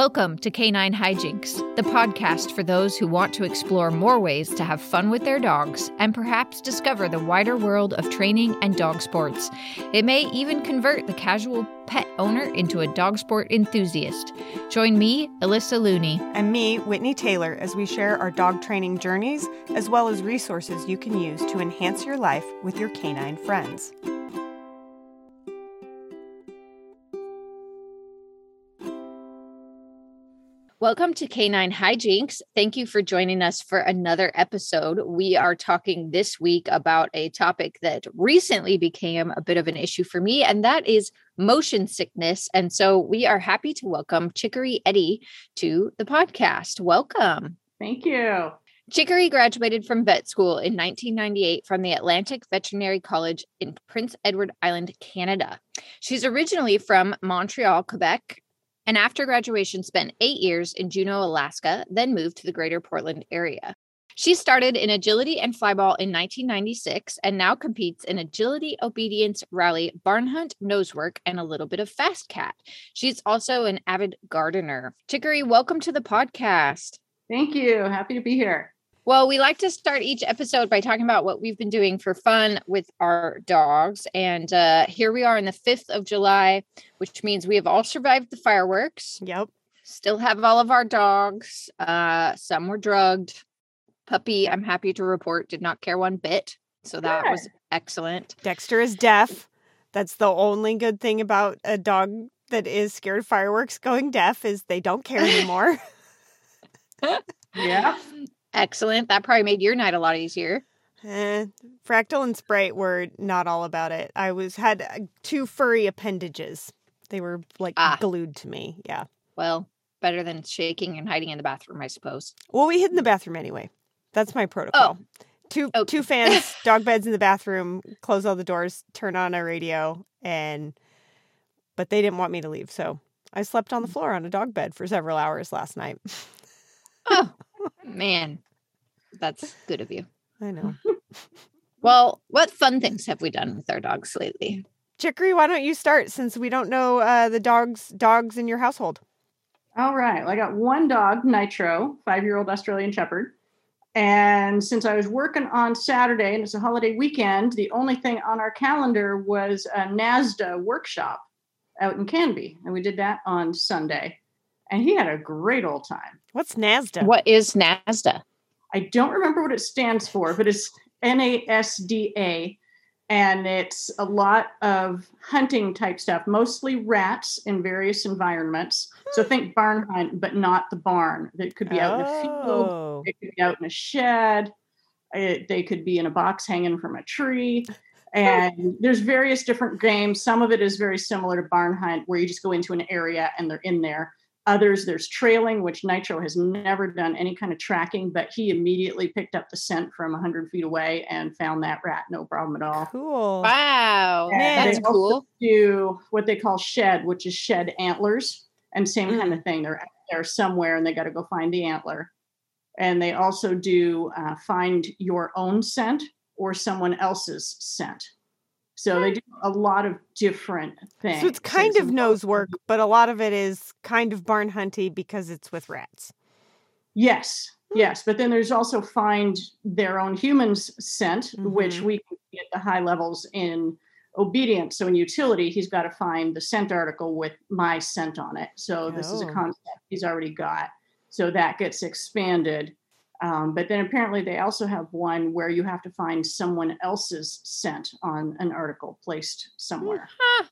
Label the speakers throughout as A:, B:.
A: Welcome to Canine Hijinks, the podcast for those who want to explore more ways to have fun with their dogs and perhaps discover the wider world of training and dog sports. It may even convert the casual pet owner into a dog sport enthusiast. Join me, Alyssa Looney.
B: And me, Whitney Taylor, as we share our dog training journeys as well as resources you can use to enhance your life with your canine friends.
A: Welcome to Canine Hijinks. Thank you for joining us for another episode. We are talking this week about a topic that recently became a bit of an issue for me, and that is motion sickness. And so we are happy to welcome Chicory Eddie to the podcast. Welcome.
C: Thank you.
A: Chicory graduated from vet school in 1998 from the Atlantic Veterinary College in Prince Edward Island, Canada. She's originally from Montreal, Quebec, and after graduation spent eight years in Juneau, Alaska, then moved to the greater Portland area. She started in agility and flyball in 1996 and now competes in agility, obedience, rally, barn hunt, nose work, and a little bit of fast cat. She's also an avid gardener. Chicory, welcome to the podcast.
C: Thank you. Happy to be here.
A: Well, we like to start each episode by talking about what we've been doing for fun with our dogs. And uh, here we are on the 5th of July, which means we have all survived the fireworks.
B: Yep.
A: Still have all of our dogs. Uh, some were drugged. Puppy, I'm happy to report, did not care one bit. So that
C: Good.
A: was excellent.
B: Dexter is deaf. That's the only good thing about a dog that is scared of fireworks going deaf is they don't care anymore.
C: Yeah.
A: Excellent. That probably made your night a lot easier.
B: Eh, Fractal and Sprite were not all about it. I was had uh, two furry appendages. They were like
A: Ah.
B: glued to me. Yeah.
A: Well, better than shaking and hiding in the bathroom, I suppose.
B: Well, we hid in the bathroom anyway. That's my protocol. Two
A: Okay.
B: two fans, dog beds in the bathroom, close all the doors, turn on a radio, and but they didn't want me to leave, so I slept on the floor on a dog bed for several hours last night.
A: Oh, man. That's good of you.
B: I know.
A: Well, what fun things have we done with our dogs lately?
B: Chicory, why don't you start since we don't know uh, the dogs dogs in your household?
C: All right. Well, I got one dog, Nitro, five year old Australian Shepherd. And since I was working on Saturday and it's a holiday weekend, the only thing on our calendar was a NASDA workshop out in Canby. And we did that on Sunday. And he had a great old time.
B: What's NASDA?
A: What is NASDA?
C: I don't remember what it stands for, but it's NASDA. And it's a lot of hunting type stuff, mostly rats in various environments. So think barn hunt, but not the barn. It could be out in a field,
B: Oh.
C: it could be out in a shed, it, they could be in a box hanging from a tree. And there's various different games. Some of it is very similar to barn hunt, where you just go into an area and they're in there. Others, there's trailing, which Nitro has never done any kind of tracking, but he immediately picked up the scent from 100 feet away and found that rat, no problem at all.
B: Cool.
A: Wow,
C: And
A: that's cool.
C: Do what they call shed, which is shed antlers, and same kind of thing. They're out there somewhere and they got to go find the antler. And they also do uh, find your own scent or someone else's scent. So they do a lot of different things.
B: So it's kind of nose work, but a lot of it is kind of barn hunty because it's with rats.
C: Yes, yes. But then there's also find their own humans scent, which
B: Mhm.
C: we can get the high levels in obedience. So in utility, he's got to find the scent article with my scent on it. So this is a
B: Oh.
C: concept he's already got. So that gets expanded. Um, but then apparently they also have one where you have to find someone else's scent on an article placed somewhere.
A: Huh,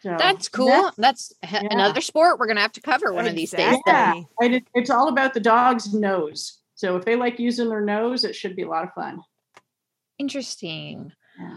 C: So
A: that's cool.
C: that's-
A: That's,
C: yeah.
A: another sport we're going to have to cover one of these days.
C: Yeah, it, it's all about the dog's nose. So if they like using their nose, it should be a lot of fun.
A: Interesting.
C: Yeah.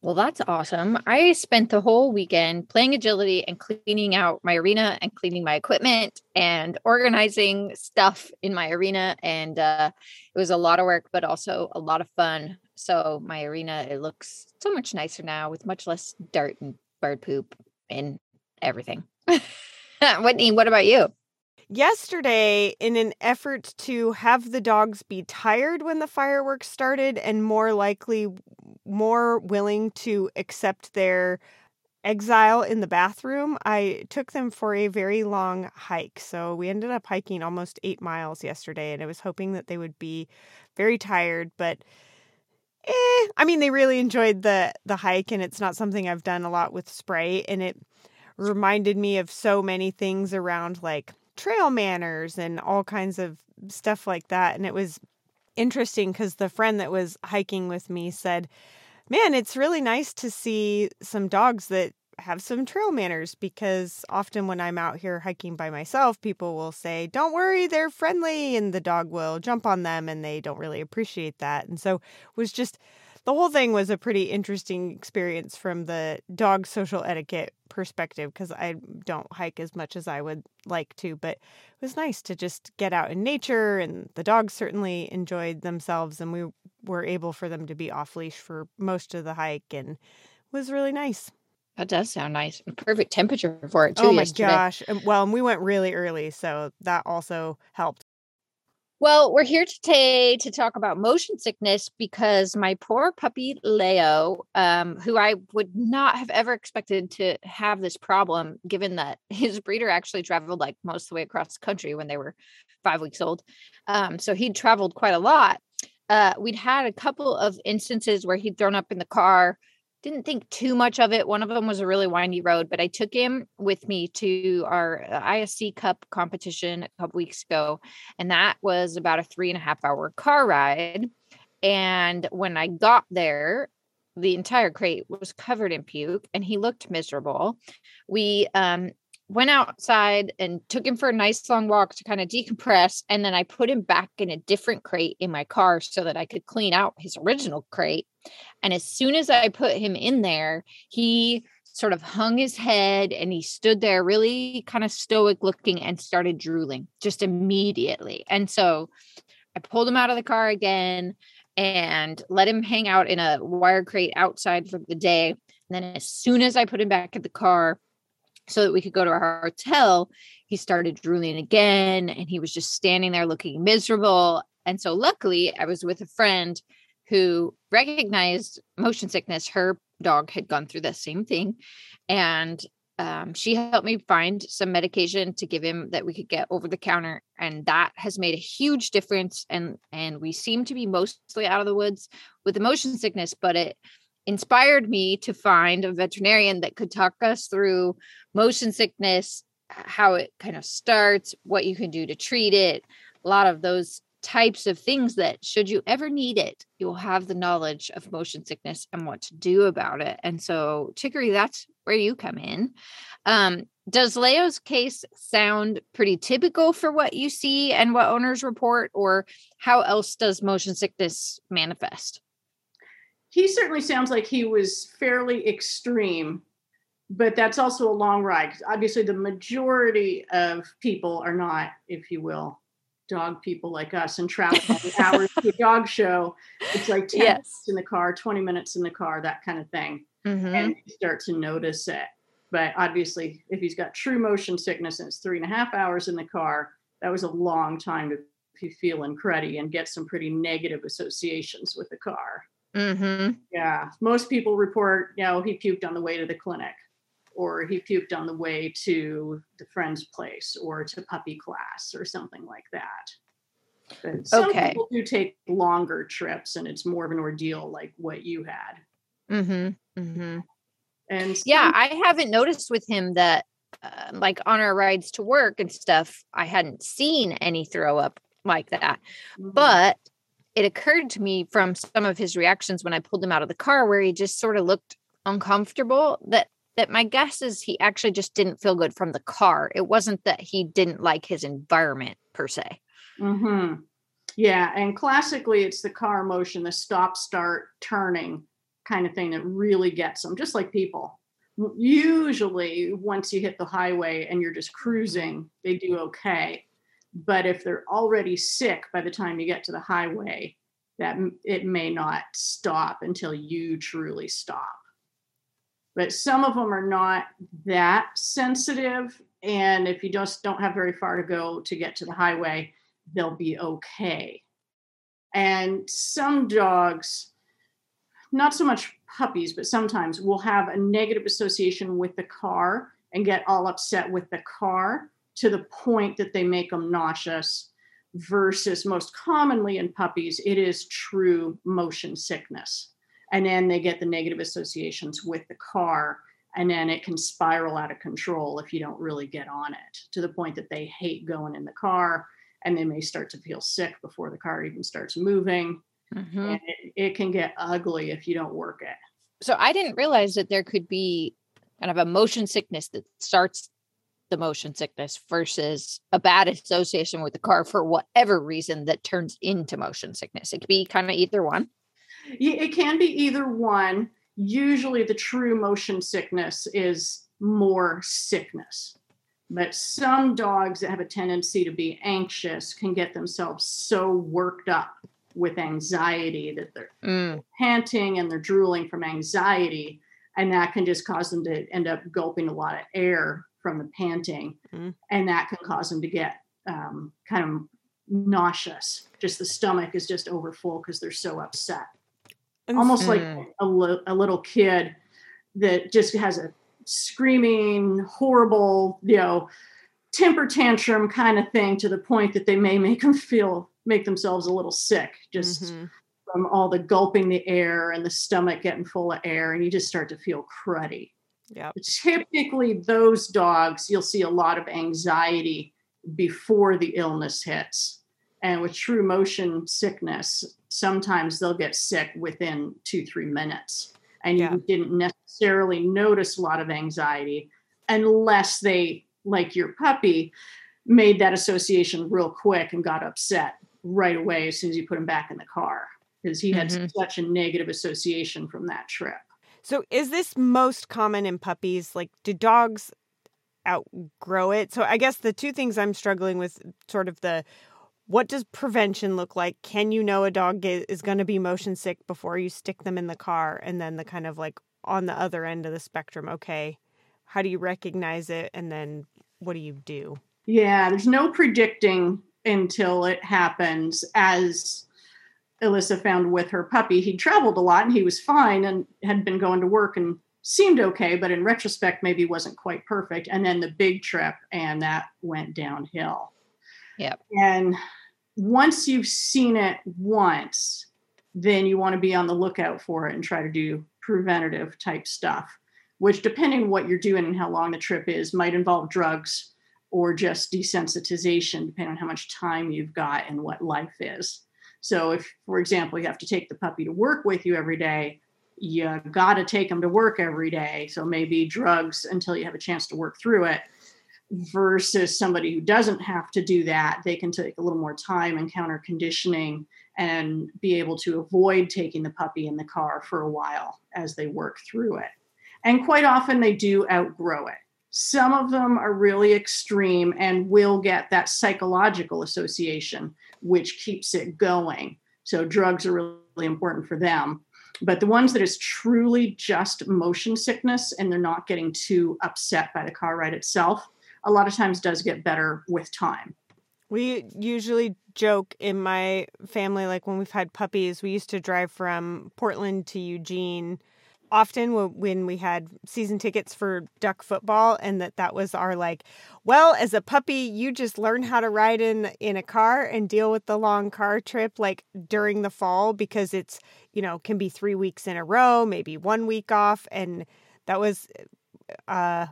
A: Well, that's awesome. I spent the whole weekend playing agility and cleaning out my arena and cleaning my equipment and organizing stuff in my arena. And uh, it was a lot of work, but also a lot of fun. So my arena, it looks so much nicer now with much less dirt and bird poop and everything. Whitney, what about you?
B: Yesterday, in an effort to have the dogs be tired when the fireworks started and more likely, more willing to accept their exile in the bathroom, I took them for a very long hike. So we ended up hiking almost eight miles yesterday, and I was hoping that they would be very tired, but eh, I mean, they really enjoyed the the hike, and it's not something I've done a lot with Sprite, and it reminded me of so many things around like trail manners and all kinds of stuff like that, and it was interesting because the friend that was hiking with me said, "Man, it's really nice to see some dogs that." have some trail manners because often when I'm out here hiking by myself, people will say, Don't worry, they're friendly, and the dog will jump on them, and they don't really appreciate that. And so was just the whole thing was a pretty interesting experience from the dog social etiquette perspective because I don't hike as much as I would like to, but it was nice to just get out in nature and the dogs certainly enjoyed themselves and we were able for them to be off leash for most of the hike and it was really nice.
A: That does sound nice. Perfect temperature for it too.
B: Oh my
A: yesterday.
B: gosh. Well, we went really early, so that also helped.
A: Well, we're here today to talk about motion sickness because my poor puppy Leo, um, who I would not have ever expected to have this problem, given that his breeder actually traveled like most of the way across the country when they were five weeks old. Um, so he'd traveled quite a lot. Uh, we'd had a couple of instances where he'd thrown up in the car didn't think too much of it. One of them was a really windy road, but I took him with me to our uh, ISC Cup competition a couple weeks ago, and that was about a three and a half hour car ride. And when I got there, the entire crate was covered in puke, and he looked miserable. We um, went outside and took him for a nice long walk to kind of decompress. And then I put him back in a different crate in my car so that I could clean out his original crate. And as soon as I put him in there, he sort of hung his head and he stood there really kind of stoic looking and started drooling just immediately. And so I pulled him out of the car again and let him hang out in a wire crate outside for the day. And then as soon as I put him back in the car, so that we could go to our hotel, he started drooling again and he was just standing there looking miserable. And so, luckily, I was with a friend who recognized motion sickness. Her dog had gone through the same thing. And um, she helped me find some medication to give him that we could get over the counter and that has made a huge difference and and we seem to be mostly out of the woods with the motion sickness but it inspired me to find a veterinarian that could talk us through motion sickness, how it kind of starts, what you can do to treat it, a lot of those types of things that should you ever need it, you'll have the knowledge of motion sickness and what to do about it. And so, Chicory, that's where you come in. Um, does Leo's case sound pretty typical for what you see and what owners report, or how else does motion sickness manifest?
C: He certainly sounds like he was fairly extreme but that's also a long ride obviously the majority of people are not if you will dog people like us and travel hours to a dog show it's like 10
A: Yes.
C: minutes in the car 20 minutes in the car that kind of thing
A: Mhm.
C: and you start to notice it but obviously if he's got true motion sickness and it's three and a half hours in the car that was a long time to be feeling cruddy and get some pretty negative associations with the car
A: Mm-hmm.
C: yeah, most people report, you know, he puked on the way to the clinic, or he puked on the way to the friend's place, or to puppy class, or something like that. But some
A: Okay.
C: people do take longer trips, and it's more of an ordeal, like what you had.
A: Mm-hmm. Mm-hmm.
C: And
A: Yeah, I haven't noticed with him that, uh, like on our rides to work and stuff, I hadn't seen any throw up like that.
C: Mhm.
A: But it occurred to me from some of his reactions when I pulled him out of the car, where he just sort of looked uncomfortable. That that my guess is he actually just didn't feel good from the car. It wasn't that he didn't like his environment per se.
C: Mhm. Yeah, and classically, it's the car motion, the stop, start, turning kind of thing that really gets them, just like people. Usually, once you hit the highway and you're just cruising, they do okay. But if they're already sick by the time you get to the highway, that it may not stop until you truly stop. But some of them are not that sensitive, and if you just don't have very far to go to get to the highway, they'll be okay. And some dogs, not so much puppies, but sometimes will have a negative association with the car and get all upset with the car to the point that they make them nauseous versus most commonly in puppies it is true motion sickness. And then they get the negative associations with the car and then it can spiral out of control if you don't really get on it to the point that they hate going in the car and they may start to feel sick before the car even starts moving. Mm-hmm. and it, it can get ugly if you don't work it.
A: So i didn't realize that there could be kind of a motion sickness that starts the motion sickness versus a bad association with the car for whatever reason that turns into motion sickness. It could be kind of either one.
C: It can be either one. Usually, the true motion sickness is more sickness. But some dogs that have a tendency to be anxious can get themselves so worked up with anxiety that they're mm. panting and they're drooling from anxiety. And that can just cause them to end up gulping a lot of air from the panting, mm. and that can cause them to get um, kind of nauseous. Just the stomach is just overfull because they're so upset. Almost mm. like a, li- a little kid that just has a screaming, horrible, you know, temper tantrum kind of thing to the point that they may make them feel make themselves a little sick just mm-hmm. from all the gulping the air and the stomach getting full of air and you just start to feel cruddy
B: yeah.
C: Typically, those dogs, you'll see a lot of anxiety before the illness hits. And with true motion sickness, sometimes they'll get sick within two, three minutes. And yeah. you didn't necessarily notice a lot of anxiety unless they, like your puppy, made that association real quick and got upset right away as soon as you put him back in the car because he had mm-hmm. such a negative association from that trip.
B: So is this most common in puppies? Like, do dogs outgrow it? So I guess the two things I'm struggling with sort of the what does prevention look like? Can you know a dog is going to be motion sick before you stick them in the car? And then the kind of like on the other end of the spectrum, okay, how do you recognize it? And then what do you do?
C: Yeah, there's no predicting until it happens as Alyssa found with her puppy. He traveled a lot and he was fine and had been going to work and seemed okay, but in retrospect, maybe wasn't quite perfect. And then the big trip, and that went downhill.
A: Yep.
C: And once you've seen it once, then you want to be on the lookout for it and try to do preventative type stuff, which, depending what you're doing and how long the trip is, might involve drugs or just desensitization, depending on how much time you've got and what life is. So if, for example, you have to take the puppy to work with you every day, you got to take them to work every day. So maybe drugs until you have a chance to work through it versus somebody who doesn't have to do that. They can take a little more time and counter conditioning and be able to avoid taking the puppy in the car for a while as they work through it. And quite often they do outgrow it. Some of them are really extreme and will get that psychological association, which keeps it going. So, drugs are really important for them. But the ones that is truly just motion sickness and they're not getting too upset by the car ride itself, a lot of times does get better with time.
B: We usually joke in my family, like when we've had puppies, we used to drive from Portland to Eugene often when we had season tickets for duck football and that that was our like well as a puppy you just learn how to ride in in a car and deal with the long car trip like during the fall because it's you know can be 3 weeks in a row maybe 1 week off and that was uh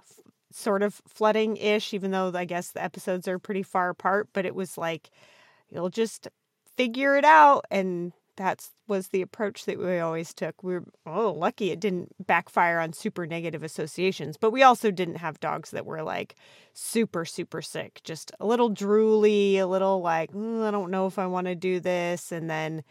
B: sort of flooding ish even though I guess the episodes are pretty far apart but it was like you'll just figure it out and that was the approach that we always took. We were oh lucky it didn't backfire on super negative associations, but we also didn't have dogs that were like super super sick, just a little drooly, a little like mm, I don't know if I want to do this, and then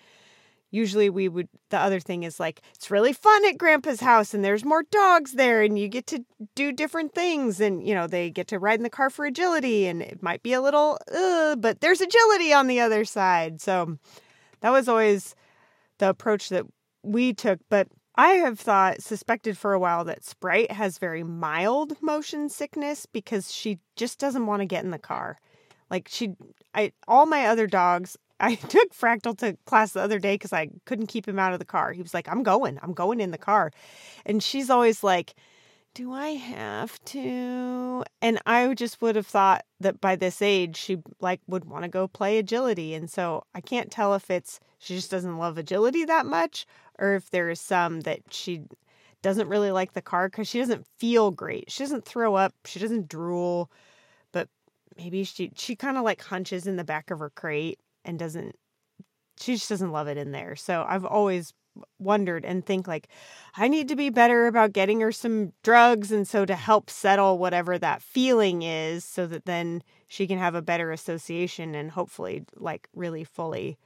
B: usually we would the other thing is like it's really fun at grandpa's house and there's more dogs there and you get to do different things and you know they get to ride in the car for agility and it might be a little uh, but there's agility on the other side so that was always the approach that we took. But I have thought, suspected for a while that Sprite has very mild motion sickness because she just doesn't want to get in the car. Like she, I, all my other dogs I took Fractal to class the other day because I couldn't keep him out of the car. He was like, I'm going, I'm going in the car. And she's always like, Do I have to? And I just would have thought that by this age, she like would want to go play agility. And so I can't tell if it's she just doesn't love agility that much or if there is some that she doesn't really like the car because she doesn't feel great. She doesn't throw up, she doesn't drool, but maybe she she kind of like hunches in the back of her crate and doesn't she just doesn't love it in there. So I've always wondered and think like I need to be better about getting her some drugs and so to help settle whatever that feeling is so that then she can have a better association and hopefully like really fully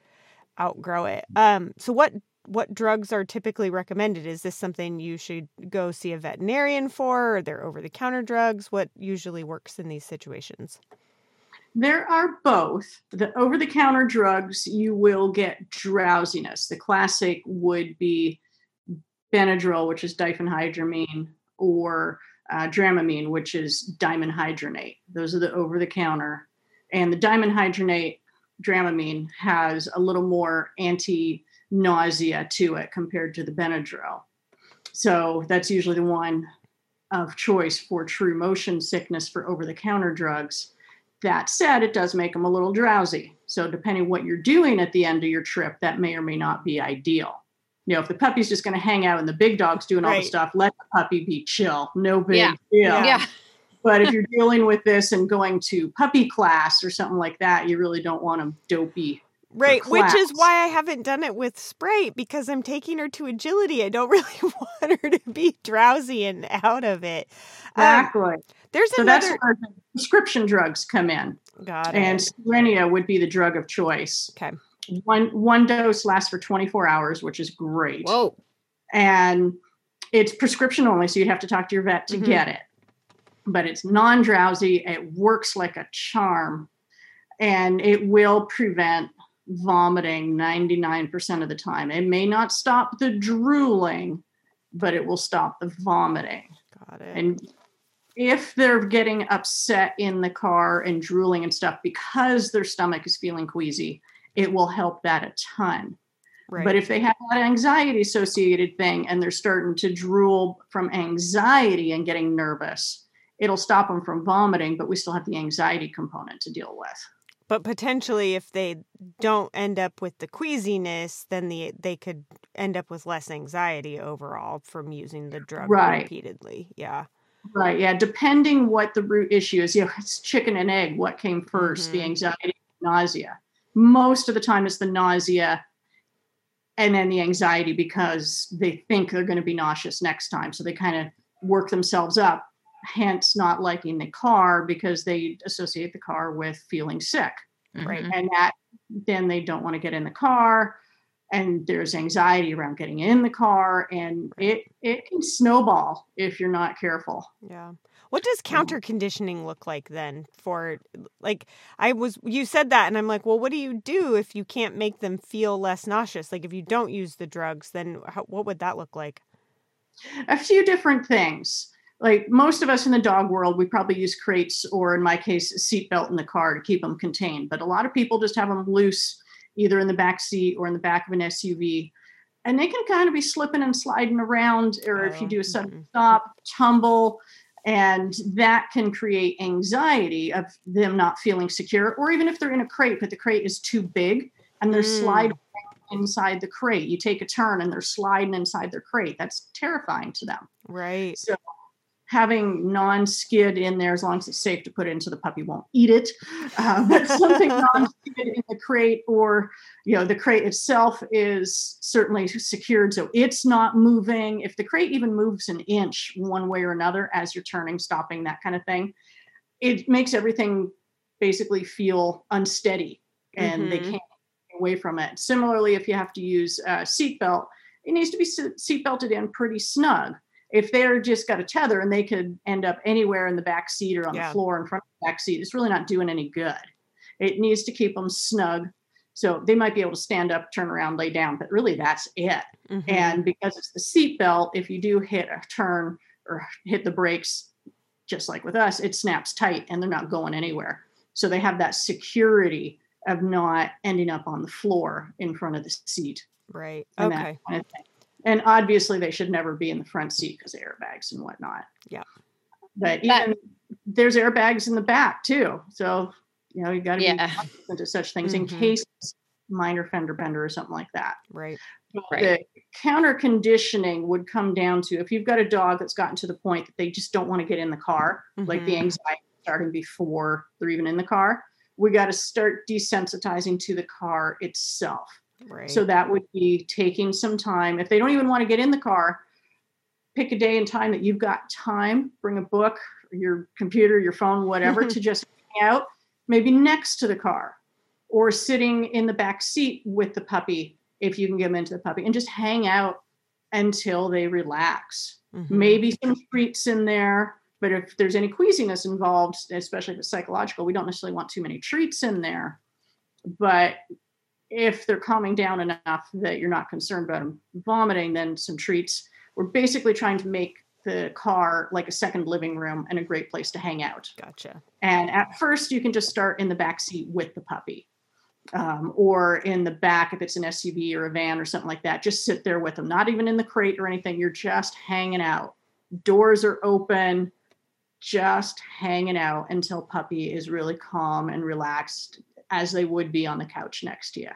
B: outgrow it. Um so what what drugs are typically recommended? Is this something you should go see a veterinarian for? Are over the counter drugs? What usually works in these situations?
C: There are both. The over the counter drugs, you will get drowsiness. The classic would be Benadryl, which is diphenhydramine, or uh, Dramamine, which is dimenhydrinate. Those are the over the counter. And the dimenhydrinate, Dramamine, has a little more anti nausea to it compared to the Benadryl. So that's usually the one of choice for true motion sickness for over the counter drugs. That said, it does make them a little drowsy. So, depending what you're doing at the end of your trip, that may or may not be ideal. You know, if the puppy's just going to hang out and the big dog's doing all the stuff, let the puppy be chill. No big
A: Yeah.
C: deal.
B: Yeah.
A: Yeah.
C: But if you're dealing with this and going to puppy class or something like that, you really don't want them dopey.
B: Right, which is why I haven't done it with Sprite because I'm taking her to agility. I don't really want her to be drowsy and out of it. Um,
C: Exactly.
B: there's
C: so that's where prescription drugs come in.
B: Got
C: and
B: it.
C: Cerenia would be the drug of choice.
B: Okay.
C: One one dose lasts for 24 hours, which is great.
A: Whoa.
C: And it's prescription only, so you'd have to talk to your vet to
B: Mhm.
C: get it. But it's non-drowsy, it works like a charm, and it will prevent vomiting 99% of the time. It may not stop the drooling, but it will stop the vomiting.
B: Got it.
C: And if they're getting upset in the car and drooling and stuff because their stomach is feeling queasy, it will help that a ton.
B: right.
C: But if they have that anxiety associated thing and they're starting to drool from anxiety and getting nervous, it'll stop them from vomiting, but we still have the anxiety component to deal with.
B: But potentially, if they don't end up with the queasiness, then the they could end up with less anxiety overall from using the drug
C: Right.
B: repeatedly. Yeah.
C: Right. Yeah. Depending what the root issue is, you know, it's chicken and egg. What came 1st The
B: Mhm.
C: anxiety, nausea. Most of the time, it's the nausea and then the anxiety because they think they're going to be nauseous next time. So they kind of work themselves up, hence not liking the car because they associate the car with feeling sick.
B: Right.
A: Mhm.
C: And that then they don't want to get in the car. And there's anxiety around getting in the car, and it it can snowball if you're not careful.
B: Yeah. What does
C: Mhm.
B: counter conditioning look like then for like I was you said that and I'm like, well, what do you do if you can't make them feel less nauseous? Like if you don't use the drugs, then how, what would that look like?
C: a few different things. Like most of us in the dog world, we probably use crates or, in my case, a seatbelt in the car to keep them contained. But a lot of people just have them loose, either in the back seat or in the back of an SUV, and they can kind of be slipping and sliding around. Or if you
B: Oh,
C: do a sudden stop, tumble, and that can create anxiety of them not feeling secure. Or even if they're in a crate, but the crate is too big and they're
B: Mm.
C: sliding inside the crate. You take a turn and they're sliding inside their crate. That's terrifying to them.
B: Right.
C: So having non-skid in there, as long as it's safe to put it in so the puppy won't eat it, uh, but something non-skid in the crate or, you know, the crate itself is certainly secured so it's not moving. If the crate even moves an inch one way or another as you're turning, stopping, that kind of thing, it makes everything basically feel unsteady and they
B: Mhm.
C: can't get away from it. Similarly, if you have to use a seatbelt, it needs to be se- seatbelted in pretty snug. If they're just got a tether and they could end up anywhere in the back seat or on
B: Yeah.
C: the floor in front of the back seat, it's really not doing any good. It needs to keep them snug. So they might be able to stand up, turn around, lay down, but really that's it.
B: Mhm.
C: And because it's the seatbelt, if you do hit a turn or hit the brakes, just like with us, it snaps tight and they're not going anywhere. So they have that security of not ending up on the floor in front of the seat.
B: Right. Okay.
C: kind of. And obviously, they should never be in the front seat because airbags and whatnot.
B: Yeah.
C: But
A: That-
C: even there's airbags in the back too. So, you know, you got to
A: Yeah.
C: be cognizant of such things in
B: Mhm.
C: case minor fender bender or something like that.
B: Right.
A: Right.
C: The counter conditioning would come down to if you've got a dog that's gotten to the point that they just don't want to get in the car, like the
B: Mhm.
C: anxiety starting before they're even in the car, we got to start desensitizing to the car itself.
B: Right.
C: So that would be taking some time. If they don't even want to get in the car, pick a day and time that you've got time, bring a book, your computer, your phone, whatever, to just hang out, maybe next to the car or sitting in the back seat with the puppy if you can get them into the puppy and just hang out until they relax
B: Mhm.
C: maybe some treats in there. But if there's any queasiness involved, especially if it's psychological, we don't necessarily want too many treats in there. But if they're calming down enough that you're not concerned about them vomiting, then some treats. We're basically trying to make the car like a second living room and a great place to hang out.
B: Gotcha.
C: And at first, you can just start in the back seat with the puppy, um, or in the back if it's an SUV or a van or something like that. Just sit there with them, not even in the crate or anything. You're just hanging out. Doors are open, just hanging out until puppy is really calm and relaxed, as they would be on the couch next to you.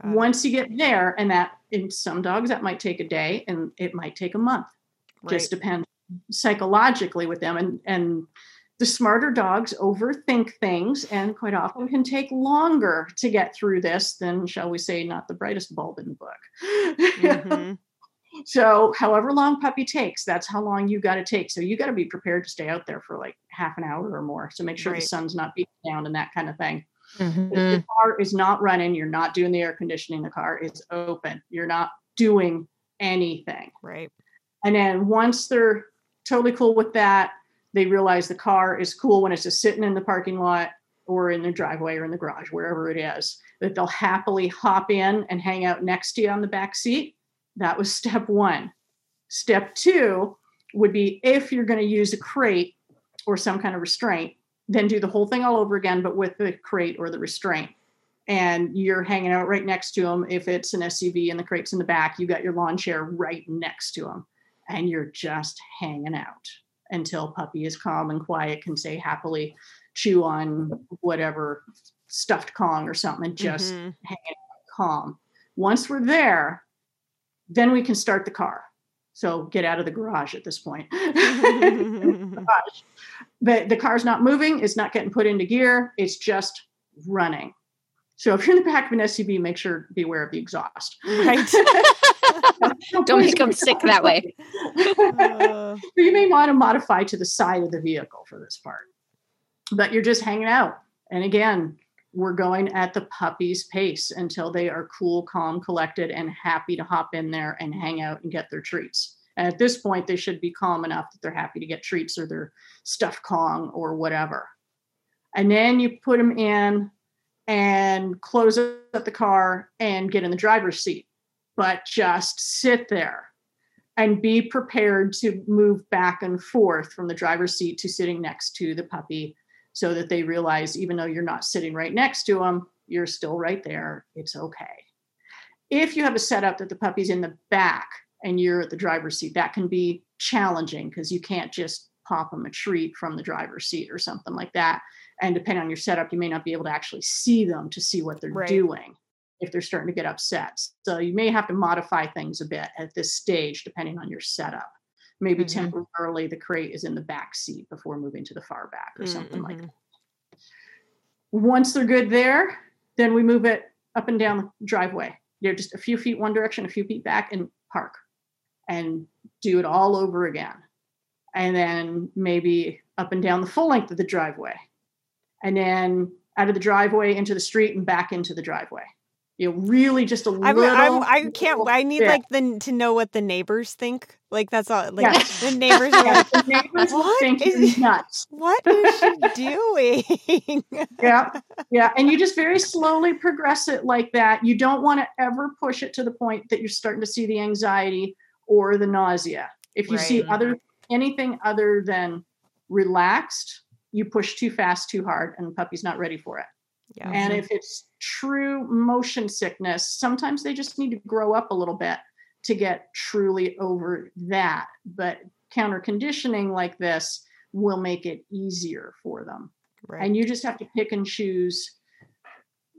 B: Got it.
C: Once you get there, and that in some dogs that might take a day, and it might take a month just
B: Right.
C: depends psychologically with them and and the smarter dogs overthink things and quite often can take longer to get through this than shall we say not the brightest bulb in the book
B: Mhm.
C: so however long puppy takes that's how long you got to take so you got to be prepared to stay out there for like half an hour or more so make sure
B: Right.
C: the sun's not beating down and that kind of thing
A: Mhm.
C: if the car is not running you're not doing the air conditioning the car is open you're not doing anything
B: Right.
C: and then once they're totally cool with that, they realize the car is cool when it's just sitting in the parking lot or in the driveway or in the garage, wherever it is, that they'll happily hop in and hang out next to you on the back seat. That was step one. Step two would be if you're going to use a crate or some kind of restraint, then do the whole thing all over again, but with the crate or the restraint. And you're hanging out right next to them. If it's an SUV and the crate's in the back, you've got your lawn chair right next to them and you're just hanging out until puppy is calm and quiet can say happily chew on whatever stuffed kong or something and just
B: Mhm.
C: Hanging out calm once we're there then we can start the car so get out of the garage at this point but the car's not moving it's not getting put into gear it's just running so if you're in the back of an suv make sure beware of the exhaust
B: Right.
A: Don't make them sick that way.
B: Uh,
C: you may want to modify to the side of the vehicle for this part. But you're just hanging out. And again, we're going at the puppy's pace until they are cool, calm, collected, and happy to hop in there and hang out and get their treats. And at this point, they should be calm enough that they're happy to get treats or their stuffed Kong or whatever. And then you put them in and close up the car and get in the driver's seat. But just sit there and be prepared to move back and forth from the driver's seat to sitting next to the puppy so that they realize even though you're not sitting right next to them you're still right there it's okay if you have a setup that the puppy's in the back and you're at the driver's seat that can be challenging because you can't just pop them a treat from the driver's seat or something like that and depending on your setup you may not be able to actually see them to see what they're
B: Right.
C: doing if they're starting to get upset. So you may have to modify things a bit at this stage, depending on your setup. Maybe
B: Mhm.
C: temporarily the crate is in the back seat before moving to the far back or something like
B: mhm.
C: that. Once they're good there, then we move it up and down the driveway. You're just a few feet one direction, a few feet back, and park and do it all over again. And then maybe up and down the full length of the driveway. And then out of the driveway into the street and back into the driveway. You know, really just a
B: I'm,
C: little.
B: I'm, I can't.
C: little
B: I need
C: bit.
B: like the to know what the neighbors think. Like that's all. Like
C: Yes.
B: the neighbors are like,
C: the neighbors
B: What
C: think
B: is-
C: nuts.
B: "What is she doing?"
C: Yeah, yeah, and you just very slowly progress it like that. You don't want to ever push it to the point that you're starting to see the anxiety or the nausea. If you see other anything other than relaxed, you push too fast, too hard, and the puppy's not ready for it.
B: Yeah.
C: And if it's true motion sickness, sometimes they just need to grow up a little bit to get truly over that. But counter conditioning like this will make it easier for them.
B: right.
C: And you just have to pick and choose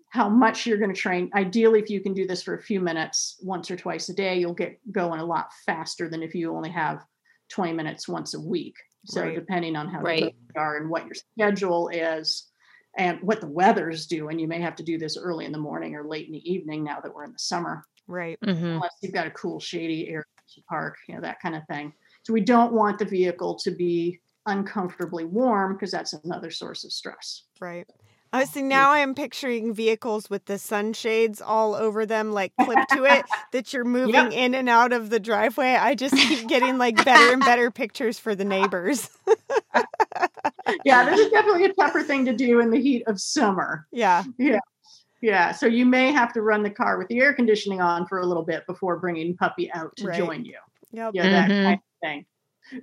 C: how much you're going to train. Ideally, if you can do this for a few minutes once or twice a day, you'll get going a lot faster than if you only have 20 minutes once a week. So,
B: Right.
C: depending on how
A: Right.
C: you are and what your schedule is and what the weather's doing, you may have to do this early in the morning or late in the evening now that we're in the summer,
B: right.
A: Mhm.
C: unless you've got a cool, shady area to park, you know, that kind of thing. So, we don't want the vehicle to be uncomfortably warm because that's another source of stress.
B: Right. I see now I am picturing vehicles with the sunshades all over them, like clipped to it, that you're moving in and out of the driveway. I just keep getting like better and better pictures for the neighbors.
C: yeah, this is definitely a tougher thing to do in the heat of summer.
B: yeah.
C: Yeah, Yeah. so you may have to run the car with the air conditioning on for a little bit before bringing puppy out to
B: Right.
C: join you.
B: Yep.
C: Yeah, that
A: Mhm.
C: kind of thing.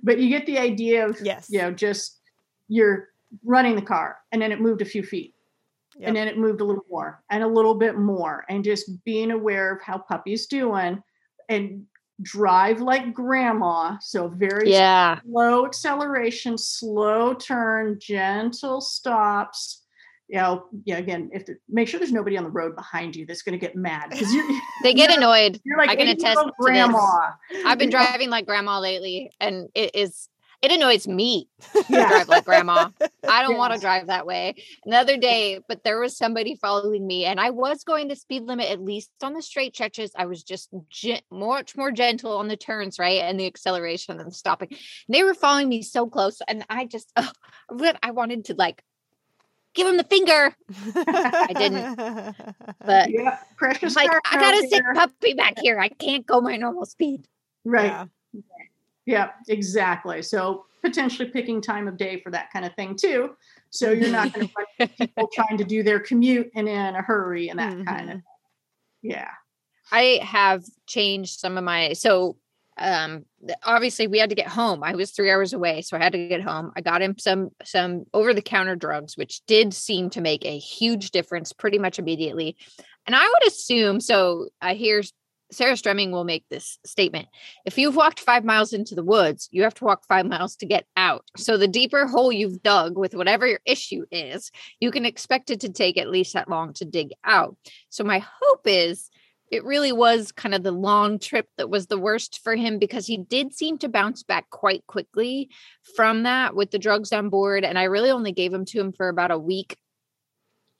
C: But you get the idea of
B: Yes.
C: you know just you're running the car and then it moved a few feet
B: Yep.
C: and then it moved a little more and a little bit more and just being aware of how puppy's doing and drive like grandma so very
A: Yeah.
C: slow acceleration, slow turn, gentle stops. You know, yeah. Again, if the, make sure there's nobody on the road behind you that's going to get mad because
A: They get annoyed.
C: you're like
A: I can attest
C: old
A: to this.
C: grandma.
A: I've been driving like grandma lately, and it is it annoys me to
C: Yeah.
A: drive like grandma. I don't want to drive that way. Another day, but there was somebody following me, and I was going to speed limit at least on the straight stretches. I was just gen- much more gentle on the turns, right, and the acceleration and stopping. And they were following me so close, and I just, oh, I wanted to like give them the finger, I
B: didn't.
A: but
C: Yeah, precious.
A: like I got a sick puppy back here. I can't go my normal speed.
C: Right.
B: Yeah.
C: Yeah, exactly. So potentially picking time of day for that kind of thing too. So you're not going to find people trying to do their commute and in a hurry and that kind of. Yeah.
A: I have changed some of my so um obviously we had to get home. I was 3 hours away, so I had to get home. I got him some some over the counter drugs which did seem to make a huge difference pretty much immediately. And I would assume so I hear Sarah Stremming will make this statement. If you've walked 5 miles into the woods, you have to walk 5 miles to get out. So the deeper hole you've dug with whatever your issue is, you can expect it to take at least that long to dig out. So my hope is it really was kind of the long trip that was the worst for him because he did seem to bounce back quite quickly from that with the drugs on board. And I really only gave him to him for about a week,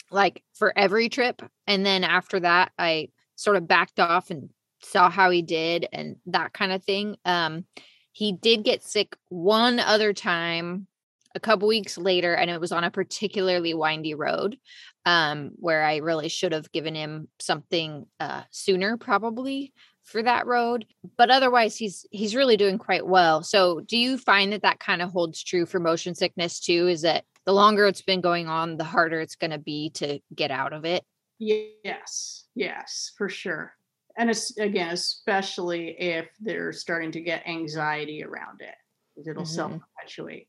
A: like for every trip. And then after that, I sort of backed off and saw how he did and that kind of thing. Um, he did get sick one other time a couple weeks later, and it was on a particularly windy road um, where I really should have given him something uh, sooner, probably for that road. But otherwise, he's he's really doing quite well. So, do you find that that kind of holds true for motion sickness too? Is that the longer it's been going on, the harder it's going to be to get out of it?
C: Yes. Yes, for sure. And it's again, especially if they're starting to get anxiety around it, 'cause it'll
A: Mhm.
C: self perpetuate.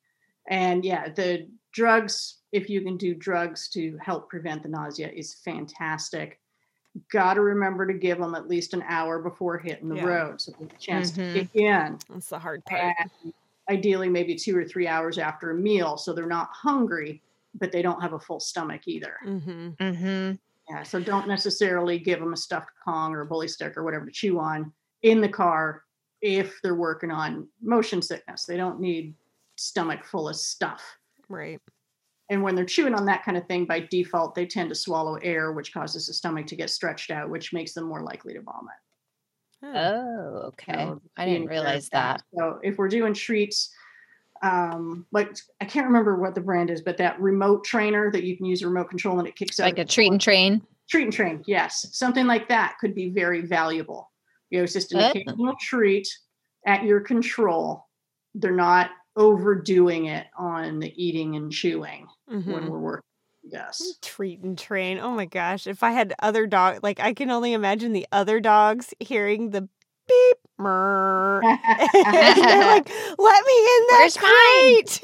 C: And yeah, the drugs, if you can do drugs to help prevent the nausea, is fantastic. Got to remember to give them at least an hour before hitting the
B: Yeah.
C: road so they have a chance
A: Mhm.
C: to kick in.
B: That's the hard part.
C: And ideally, maybe two or three hours after a meal so they're not hungry, but they don't have a full stomach either.
B: hmm
A: Mm-hmm.
C: Yeah, so don't necessarily give them a stuffed Kong or a bully stick or whatever to chew on in the car if they're working on motion sickness. They don't need stomach full of stuff.
B: Right.
C: And when they're chewing on that kind of thing, by default, they tend to swallow air, which causes the stomach to get stretched out, which makes them more likely to vomit.
A: Oh, okay.
C: So
A: I didn't
C: aware of
A: realize that.
C: So if we're doing treats, um, like I can't remember what the brand is, but that remote trainer that you can use a remote control and it kicks out
A: Like a treat and train.
C: treat and train yes something like that could be very valuable you know it's just an occasional treat at your control they're not overdoing it on the eating and chewing when
B: Mhm.
C: we're working yes
B: Treat and train. Oh my gosh. If I had other dog, like I can only imagine the other dogs hearing the beep Mer. they're like, let me in that
A: Where's mine?"
B: crate.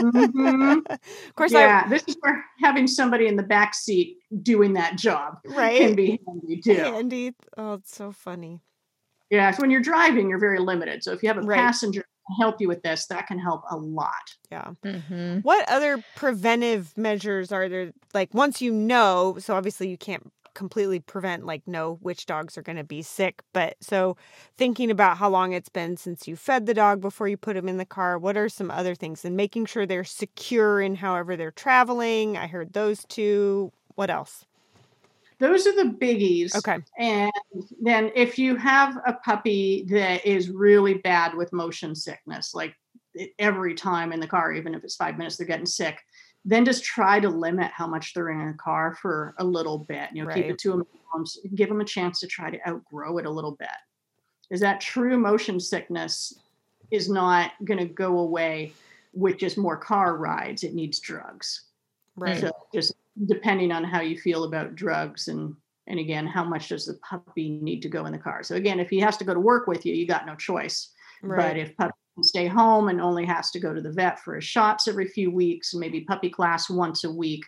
C: Mhm.
B: of course,
C: yeah, this is where having somebody in the back seat doing that job
B: right.
C: can be handy too.
B: Handy. Oh, it's so funny.
C: Yeah, so when you're driving, you're very limited. So if you have a
B: Right.
C: passenger to help you with this, that can help a lot.
B: Yeah.
A: hmm
B: What other preventive measures are there? Like once you know, so obviously you can't completely prevent like know which dogs are going to be sick, but so thinking about how long it's been since you fed the dog before you put him in the car, what are some other things and making sure they're secure in however they're traveling? I heard those two. What else?
C: Those are the biggies.
B: Okay.
C: And then if you have a puppy that is really bad with motion sickness, like every time in the car, even if it's five minutes, they're getting sick, then just try to limit how much they're in a car for a little bit. You know, keep it to a minimum, give them a chance to try to outgrow it a little bit. Is that true motion sickness is not going to go away with just more car rides. It needs drugs.
B: Right.
C: So just depending on how you feel about drugs and and again, how much does the puppy need to go in the car? So again, if he has to go to work with you, you got no choice.
B: Right.
C: But if puppy stay home and only has to go to the vet for his shots every few weeks, maybe puppy class once a week,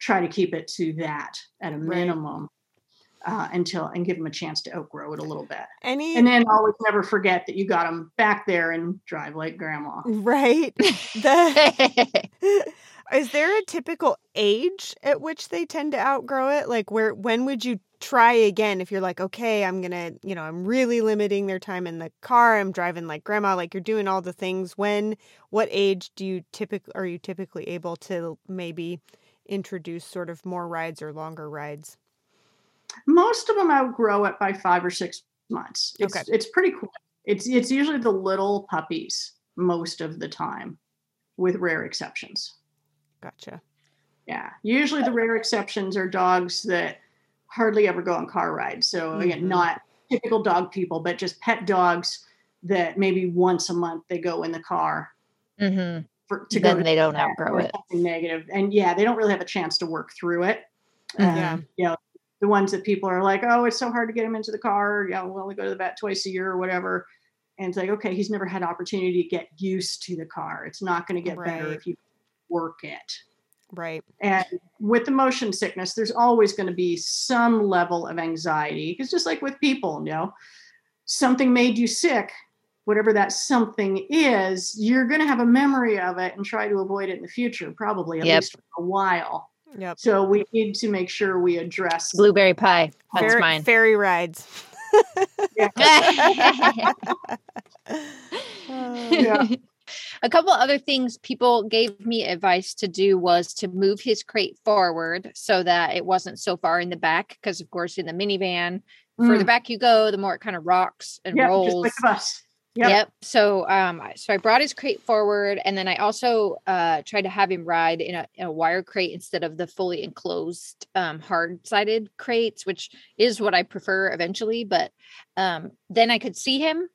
C: try to keep it to that at a
B: Right.
C: minimum uh, until and give them a chance to outgrow it a little bit.
B: Any
C: And then always never forget that you got them back there and drive like grandma.
B: right. The Is there a typical age at which they tend to outgrow it? Like where when would you try again if you're like, okay, I'm gonna, you know, I'm really limiting their time in the car, I'm driving like grandma, like you're doing all the things. When what age do you typically are you typically able to maybe introduce sort of more rides or longer rides?
C: Most of them outgrow it by five or six months. It's,
B: Okay.
C: it's pretty cool. It's it's usually the little puppies most of the time, with rare exceptions.
B: Gotcha.
C: Yeah, usually the rare exceptions are dogs that hardly ever go on car rides. So again,
B: Mhm.
C: not typical dog people, but just pet dogs that maybe once a month they go in the car
A: hmm
C: for to go
A: Then
C: to
A: they don't outgrow it.
C: negative. And yeah, they don't really have a chance to work through it.
B: Yeah.
C: Um, you know, the ones that people are like, oh, it's so hard to get him into the car. Yeah, we'll only go to the vet twice a year or whatever. And it's like, okay, he's never had opportunity to get used to the car. It's not going to get better if you work it.
B: Right.
C: And with the motion sickness, there's always going to be some level of anxiety. Because just like with people, you know, something made you sick, whatever that something is, you're going to have a memory of it and try to avoid it in the future, probably at
A: Yep.
C: least for a while.
B: Yep.
C: So we need to make sure we address.
A: Blueberry pie. That's
B: Fair-
A: mine.
B: Fairy rides.
C: Yeah.
A: A couple other things people gave me advice to do was to move his crate forward so that it wasn't so far in the back. Because, of course, in the minivan, further
C: Mm.
A: back you go, the more it kind of rocks and
C: Yeah,
A: rolls.
C: just like the bus. Yep.
A: Yep. So um so I brought his crate forward and then I also uh tried to have him ride in a, in a wire crate instead of the fully enclosed um hard sided crates, which is what I prefer eventually, but um then I could see him.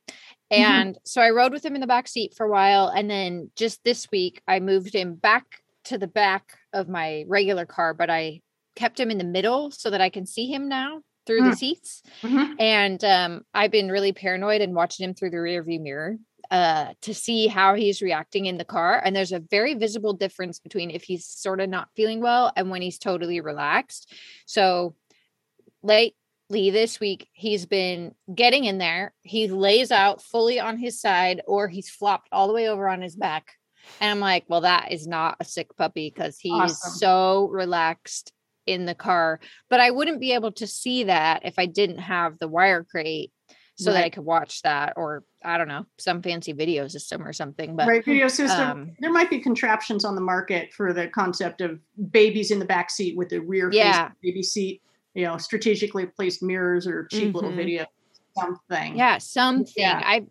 A: And so I rode with him in the back seat for a while and then just this week I moved him back to the back of my regular car, but I kept him in the middle so that I can see him now through the
C: Mm.
A: seats
C: Mhm.
A: and um, I've been really paranoid and watching him through the rear view mirror uh, to see how he's reacting in the car. And there's a very visible difference between if he's sort of not feeling well and when he's totally relaxed. So lately this week, he's been getting in there. He lays out fully on his side or he's flopped all the way over on his back. And I'm like, well, that is not a sick puppy because he
C: Awesome.
A: so relaxed in the car but I wouldn't be able to see that if I didn't have the wire crate so that I could watch that or I don't know, some fancy video system or something. But
C: right video system.
A: um,
C: there might be contraptions on the market for the concept of babies in the back seat with the rear
A: Yeah.
C: baby seat. You know, strategically placed mirrors or cheap little
B: Mhm.
C: video something.
A: yeah, something.
C: Yeah.
A: I've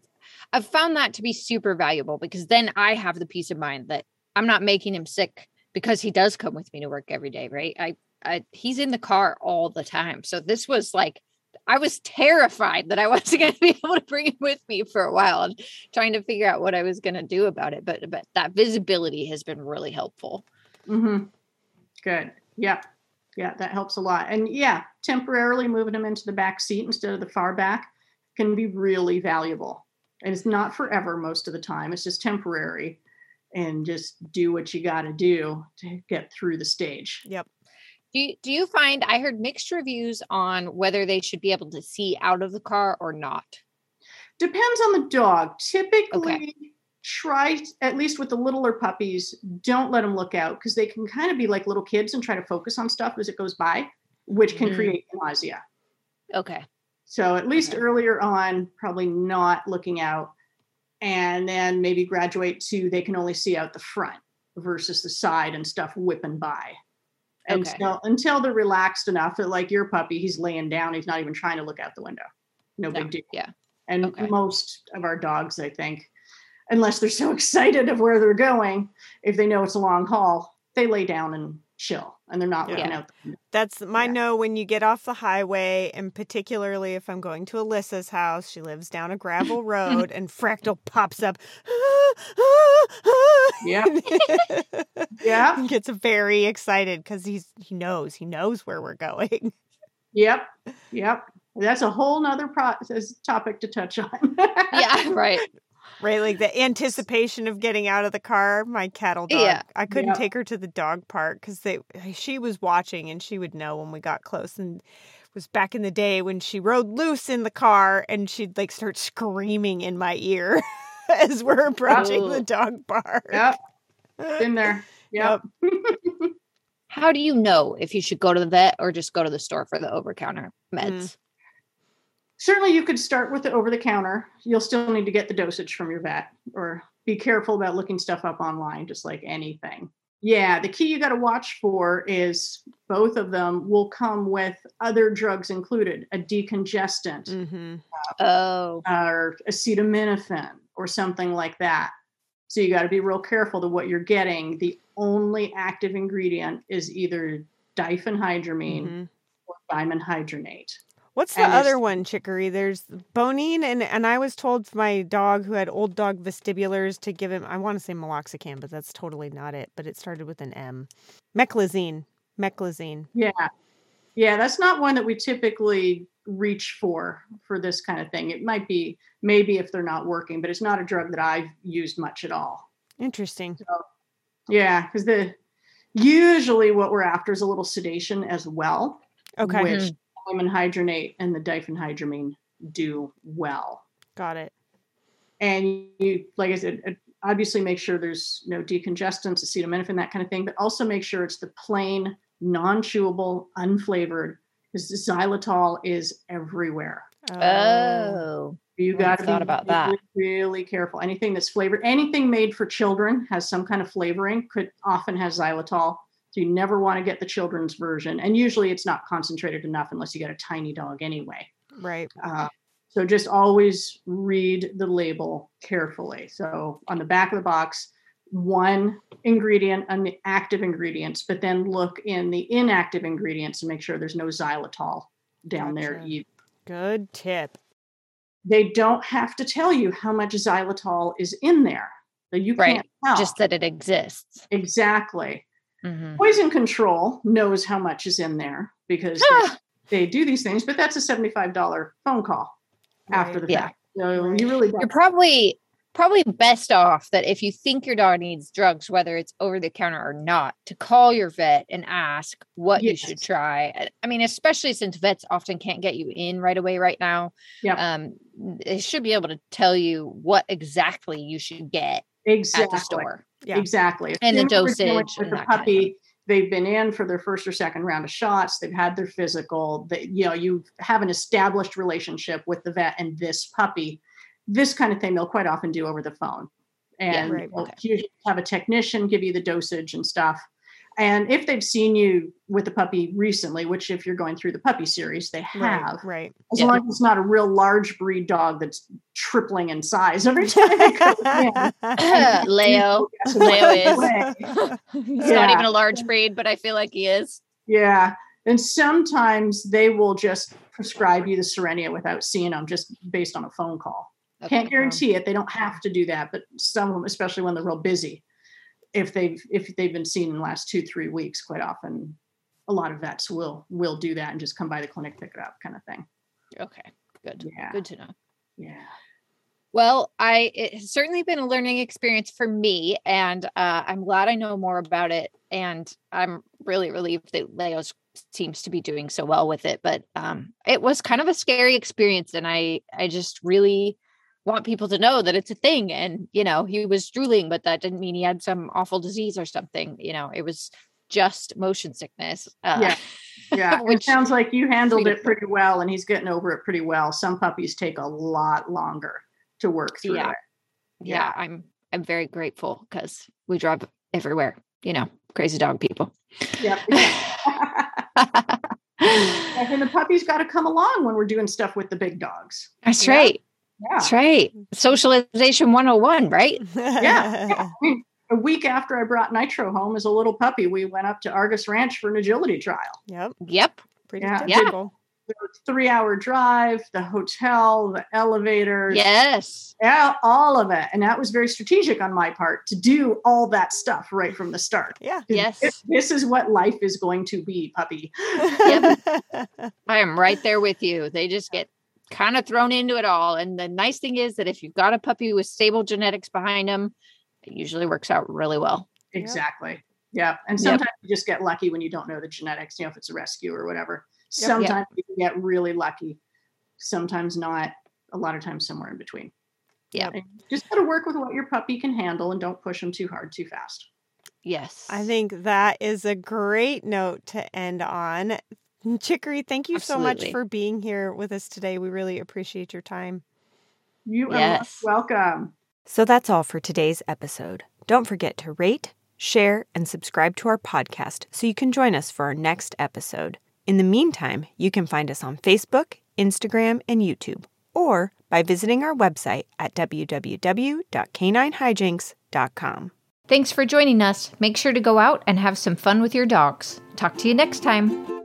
A: I've found that to be super valuable because then I have the peace of mind that I'm not making him sick because he does come with me to work every day, right? I, I he's in the car all the time. So this was like I was terrified that I wasn't going to be able to bring him with me for a while and trying to figure out what I was going to do about it. But but that visibility has been really helpful.
C: hmm Good. Yeah. Yeah, that helps a lot. And yeah, temporarily moving him into the back seat instead of the far back can be really valuable. And it's not forever most of the time, it's just temporary. And just do what you got to do to get through the stage.
B: Yep.
A: Do you, do you find I heard mixed reviews on whether they should be able to see out of the car or not?
C: Depends on the dog. Typically, try at least with the littler puppies, don't let them look out because they can kind of be like little kids and try to focus on stuff as it goes by, which can
A: Mhm.
C: create nausea.
A: Okay.
C: So at least
A: Okay.
C: earlier on, probably not looking out, and then maybe graduate to they can only see out the front versus the side and stuff whipping by. And
A: Okay.
C: so until they're relaxed enough that like your puppy, he's laying down, he's not even trying to look out the window. No,
A: No,
C: big deal.
A: yeah.
C: And
A: Okay.
C: most of our dogs, I think, unless they're so excited of where they're going, if they know it's a long haul, they lay down and chill and they're not looking
A: Yeah.
C: out the.
B: That's my
C: Yeah.
B: no when you get off the highway, and particularly if I'm going to Alyssa's house. She lives down a gravel road, and Fractal pops up.
C: Yeah. Yeah.
B: He gets very excited because he's he knows he knows where we're going.
C: Yep. Yep. That's a whole nother process topic to touch on.
A: Yeah, right.
B: Right, like the anticipation of getting out of the car. My cattle dog.
A: Yeah.
B: I couldn't
C: Yeah.
B: take her to the dog park because they she was watching and she would know when we got close. And it was back in the day when she rode loose in the car and she'd like start screaming in my ear as we're approaching the dog park.
C: yep. Been there. Yep.
A: How do you know if you should go to the vet or just go to the store for the over counter mm. meds?
C: Certainly, you could start with the over the counter. You'll still need to get the dosage from your vet or be careful about looking stuff up online, just like anything. Yeah, the key you got to watch for is both of them will come with other drugs included a decongestant
B: Mm-hmm.
A: Oh,
C: or acetaminophen or something like that. So you got to be real careful to what you're getting. The only active ingredient is either diphenhydramine
B: Mhm.
C: or dimenhydrinate.
B: What's the
C: And
B: other one, Chicory? There's Bonine, and and I was told my dog who had old dog vestibulars to give him. I want to say meloxicam, but that's totally not it. But it started with an M. Meclizine. Meclizine.
C: Yeah. Yeah, that's not one that we typically reach for for this kind of thing. It might be maybe if they're not working, but it's not a drug that I've used much at all.
B: Interesting.
C: Yeah, because the usually what we're after is a little sedation as well,
B: Okay,
C: which hmm. Dimenhydrinate and the diphenhydramine do well.
B: got it.
C: And you, like I said, uh, obviously make sure there's no decongestants, acetaminophen, that kind of thing, but also make sure it's the plain, non-chewable, unflavored, because xylitol is everywhere.
A: oh,
C: You
A: I
C: got to
A: thought
C: be
A: about that.
C: really, really careful. Anything that's flavored, anything made for children has some kind of flavoring, could often has xylitol. So you never want to get the children's version. And usually it's not concentrated enough unless you get a tiny dog anyway.
B: right.
C: Uh, so just always read the label carefully. So on the back of the box, one ingredient and the active ingredients, but then look in the inactive ingredients to make sure there's no xylitol down there either.
B: Good tip.
C: They don't have to tell you how much xylitol is in there. So you
A: Right.
C: can't tell.
A: just that it exists.
C: exactly.
A: Mhm.
C: Poison control knows how much is in there because they,
A: Ah.
C: they do these things, but that's a $75 phone call after
B: Right.
C: the
A: Yeah.
C: fact. So
B: Right.
C: you really
A: You're probably probably best off that if you think your dog needs drugs, whether it's over the counter or not, to call your vet and ask what you should try. I- mean, especially since vets often can't get you in right away right now.
C: Yep.
A: Um, they should be able to tell you what exactly you should get
C: exactly.
A: at the store.
B: Yeah.
C: Exactly.
A: And the
C: Assuming we're dealing
A: dosage
C: with the
A: that kind of
C: puppy. They've been in for their first or second round of shots. They've had their physical. That you know, you have an established relationship with the vet and this puppy. This kind of thing they'll quite often do over the phone, and
B: right,
A: okay.
C: have a technician give you the dosage and stuff. And if they've seen you with the puppy recently, which if you're going through the puppy series, they have,
B: Right. Right.
C: as
A: Yeah.
C: long as it's not a real large breed dog that's tripling in size every time it comes in.
A: Leo.
C: Yes,
A: Leo is.
C: way.
A: He's not even a large breed, but I feel like he is.
C: Yeah. And sometimes they will just prescribe you the Cerenia without seeing them just based on a phone call. Can't guarantee it. They don't have to do that, but some of them, especially when they're real busy, if they've if they've been seen in the last two, three weeks, quite often a lot of vets will will do that and just come by the clinic, pick it up kind of thing.
A: Okay. Good.
C: Yeah.
A: Good to know.
C: Yeah.
A: Well, I it has certainly been a learning experience for me, and uh, I'm glad I know more about it. And I'm really relieved that Leo's seems to be doing so well with it. But um, it was kind of a scary experience, and I I just really want people to know that it's a thing. And you know, he was drooling, but that didn't mean he had some awful disease or something. You know, it was just motion sickness.
C: Uh, yeah. Yeah. it sounds like you handled it pretty well, and he's getting over it pretty well. Some puppies take a lot longer to work through
A: yeah.
C: it.
A: Yeah. yeah, I'm I'm very grateful because we drive everywhere, you know, crazy dog people.
C: Yep. and the puppies got to come along when we're doing stuff with the big dogs.
A: That's yeah. right. Yeah. That's right. Socialization 101, right?
C: yeah. yeah. I mean, a week after I brought Nitro home as a little puppy, we went up to Argus Ranch for an agility trial.
B: Yep.
A: Yep.
B: Pretty yeah. typical
C: three hour drive, the hotel, the elevator.
A: Yes.
C: Yeah, all of it. And that was very strategic on my part to do all that stuff right from the start.
B: Yeah.
A: Yes.
C: This, this is what life is going to be, puppy.
A: Yep. I am right there with you. They just get kind of thrown into it all. And the nice thing is that if you've got a puppy with stable genetics behind them, it usually works out really well.
C: Exactly. Yeah. And sometimes yep. you just get lucky when you don't know the genetics, you know, if it's a rescue or whatever. Sometimes yep. you get really lucky, sometimes not. A lot of times, somewhere in between.
A: Yeah.
C: Just got to work with what your puppy can handle and don't push them too hard, too fast.
A: Yes.
B: I think that is a great note to end on. Chicory, thank you Absolutely. so much for being here with us today. We really appreciate your time.
C: You yes. are welcome.
B: So that's all for today's episode. Don't forget to rate, share, and subscribe to our podcast so you can join us for our next episode. In the meantime, you can find us on Facebook, Instagram, and YouTube, or by visiting our website at www.caninehijinks.com.
A: Thanks for joining us. Make sure to go out and have some fun with your dogs. Talk to you next time.